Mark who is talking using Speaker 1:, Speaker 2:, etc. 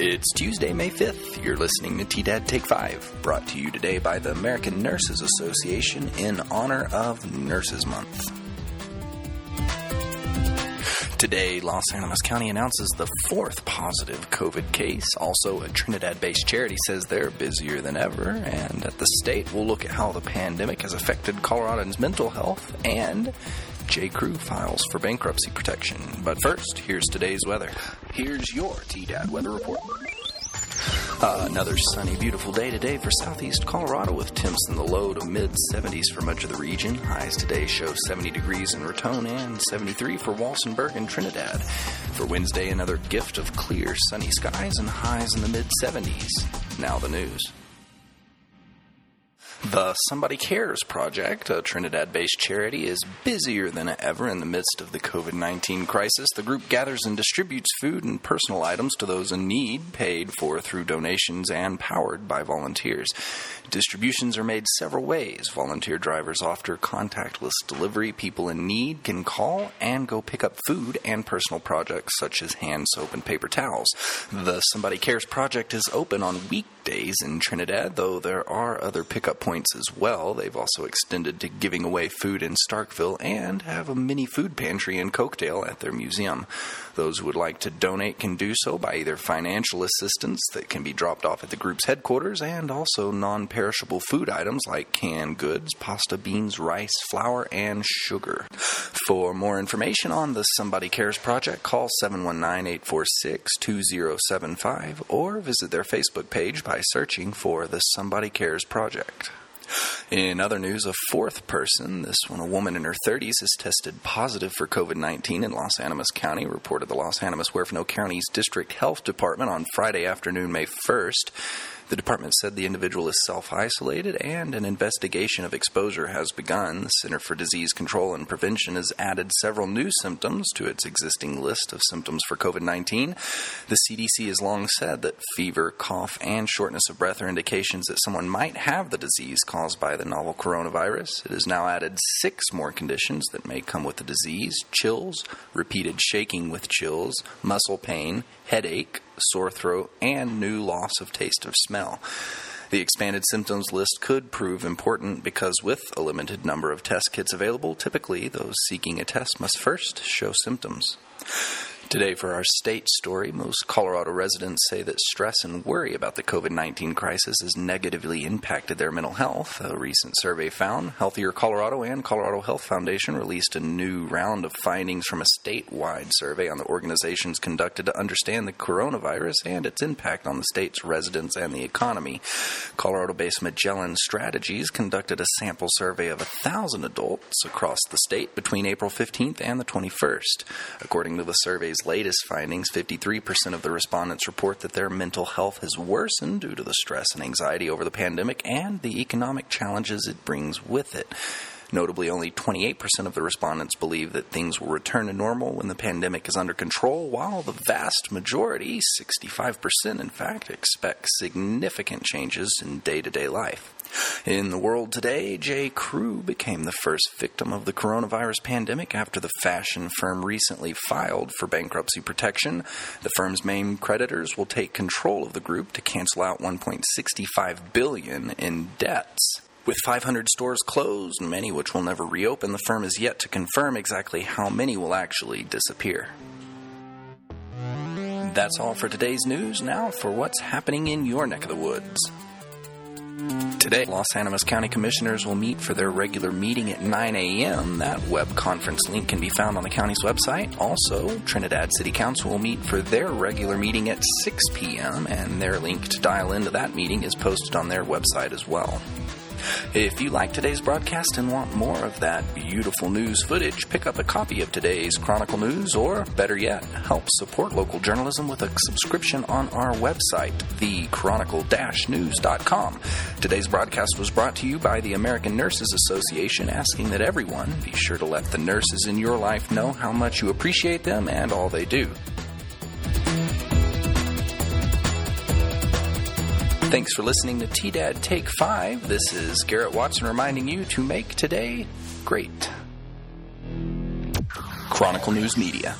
Speaker 1: It's Tuesday, May 5th. You're listening to T Dad Take 5, brought to you today by the American Nurses Association in honor of Nurses Month. Today, Las Animas County announces the fourth positive COVID case. Also, a Trinidad based charity says they're busier than ever. And at the state, we'll look at how the pandemic has affected Coloradans' mental health. And J. Crew files for bankruptcy protection. But first, here's today's weather. Here's your T Dad weather report. Uh, another sunny, beautiful day today for southeast Colorado with temps in the low to mid 70s for much of the region. Highs today show 70 degrees in Raton and 73 for Walsenburg and Trinidad. For Wednesday, another gift of clear, sunny skies and highs in the mid 70s. Now the news. The Somebody Cares Project, a Trinidad based charity, is busier than ever in the midst of the COVID 19 crisis. The group gathers and distributes food and personal items to those in need, paid for through donations and powered by volunteers. Distributions are made several ways. Volunteer drivers offer contactless delivery. People in need can call and go pick up food and personal projects such as hand soap and paper towels. The Somebody Cares Project is open on weekdays in Trinidad, though there are other pickup points as well. They've also extended to giving away food in Starkville and have a mini food pantry in Cokedale at their museum. Those who would like to donate can do so by either financial assistance that can be dropped off at the group's headquarters and also non perishable food items like canned goods, pasta, beans, rice, flour, and sugar. For more information on the Somebody Cares project, call 719 846 2075 or visit their Facebook page by searching for the Somebody Cares project. In other news, a fourth person, this one a woman in her 30s, has tested positive for COVID 19 in Las Animas County, reported the Las Animas Huerfano County's District Health Department on Friday afternoon, May 1st. The department said the individual is self isolated and an investigation of exposure has begun. The Center for Disease Control and Prevention has added several new symptoms to its existing list of symptoms for COVID 19. The CDC has long said that fever, cough, and shortness of breath are indications that someone might have the disease caused by the novel coronavirus. It has now added six more conditions that may come with the disease chills, repeated shaking with chills, muscle pain, headache, sore throat, and new loss of taste of smell. The expanded symptoms list could prove important because, with a limited number of test kits available, typically those seeking a test must first show symptoms. Today, for our state story, most Colorado residents say that stress and worry about the COVID 19 crisis has negatively impacted their mental health. A recent survey found Healthier Colorado and Colorado Health Foundation released a new round of findings from a statewide survey on the organizations conducted to understand the coronavirus and its impact on the state's residents and the economy. Colorado based Magellan Strategies conducted a sample survey of 1,000 adults across the state between April 15th and the 21st. According to the latest findings, 53% of the respondents report that their mental health has worsened due to the stress and anxiety over the pandemic and the economic challenges it brings with it. Notably, only 28% of the respondents believe that things will return to normal when the pandemic is under control, while the vast majority, 65% in fact, expect significant changes in day to day life. In the world today, J. Crew became the first victim of the coronavirus pandemic after the fashion firm recently filed for bankruptcy protection. The firm's main creditors will take control of the group to cancel out 1.65 billion in debts. With 500 stores closed, many which will never reopen, the firm is yet to confirm exactly how many will actually disappear. That's all for today's news. Now for what's happening in your neck of the woods. Today, Las Animas County Commissioners will meet for their regular meeting at 9 a.m. That web conference link can be found on the county's website. Also, Trinidad City Council will meet for their regular meeting at 6 p.m., and their link to dial into that meeting is posted on their website as well. If you like today's broadcast and want more of that beautiful news footage, pick up a copy of today's Chronicle News, or better yet, help support local journalism with a subscription on our website, thechronicle-news.com. Today's broadcast was brought to you by the American Nurses Association, asking that everyone be sure to let the nurses in your life know how much you appreciate them and all they do. Thanks for listening to T Dad Take 5. This is Garrett Watson reminding you to make today great. Chronicle News Media.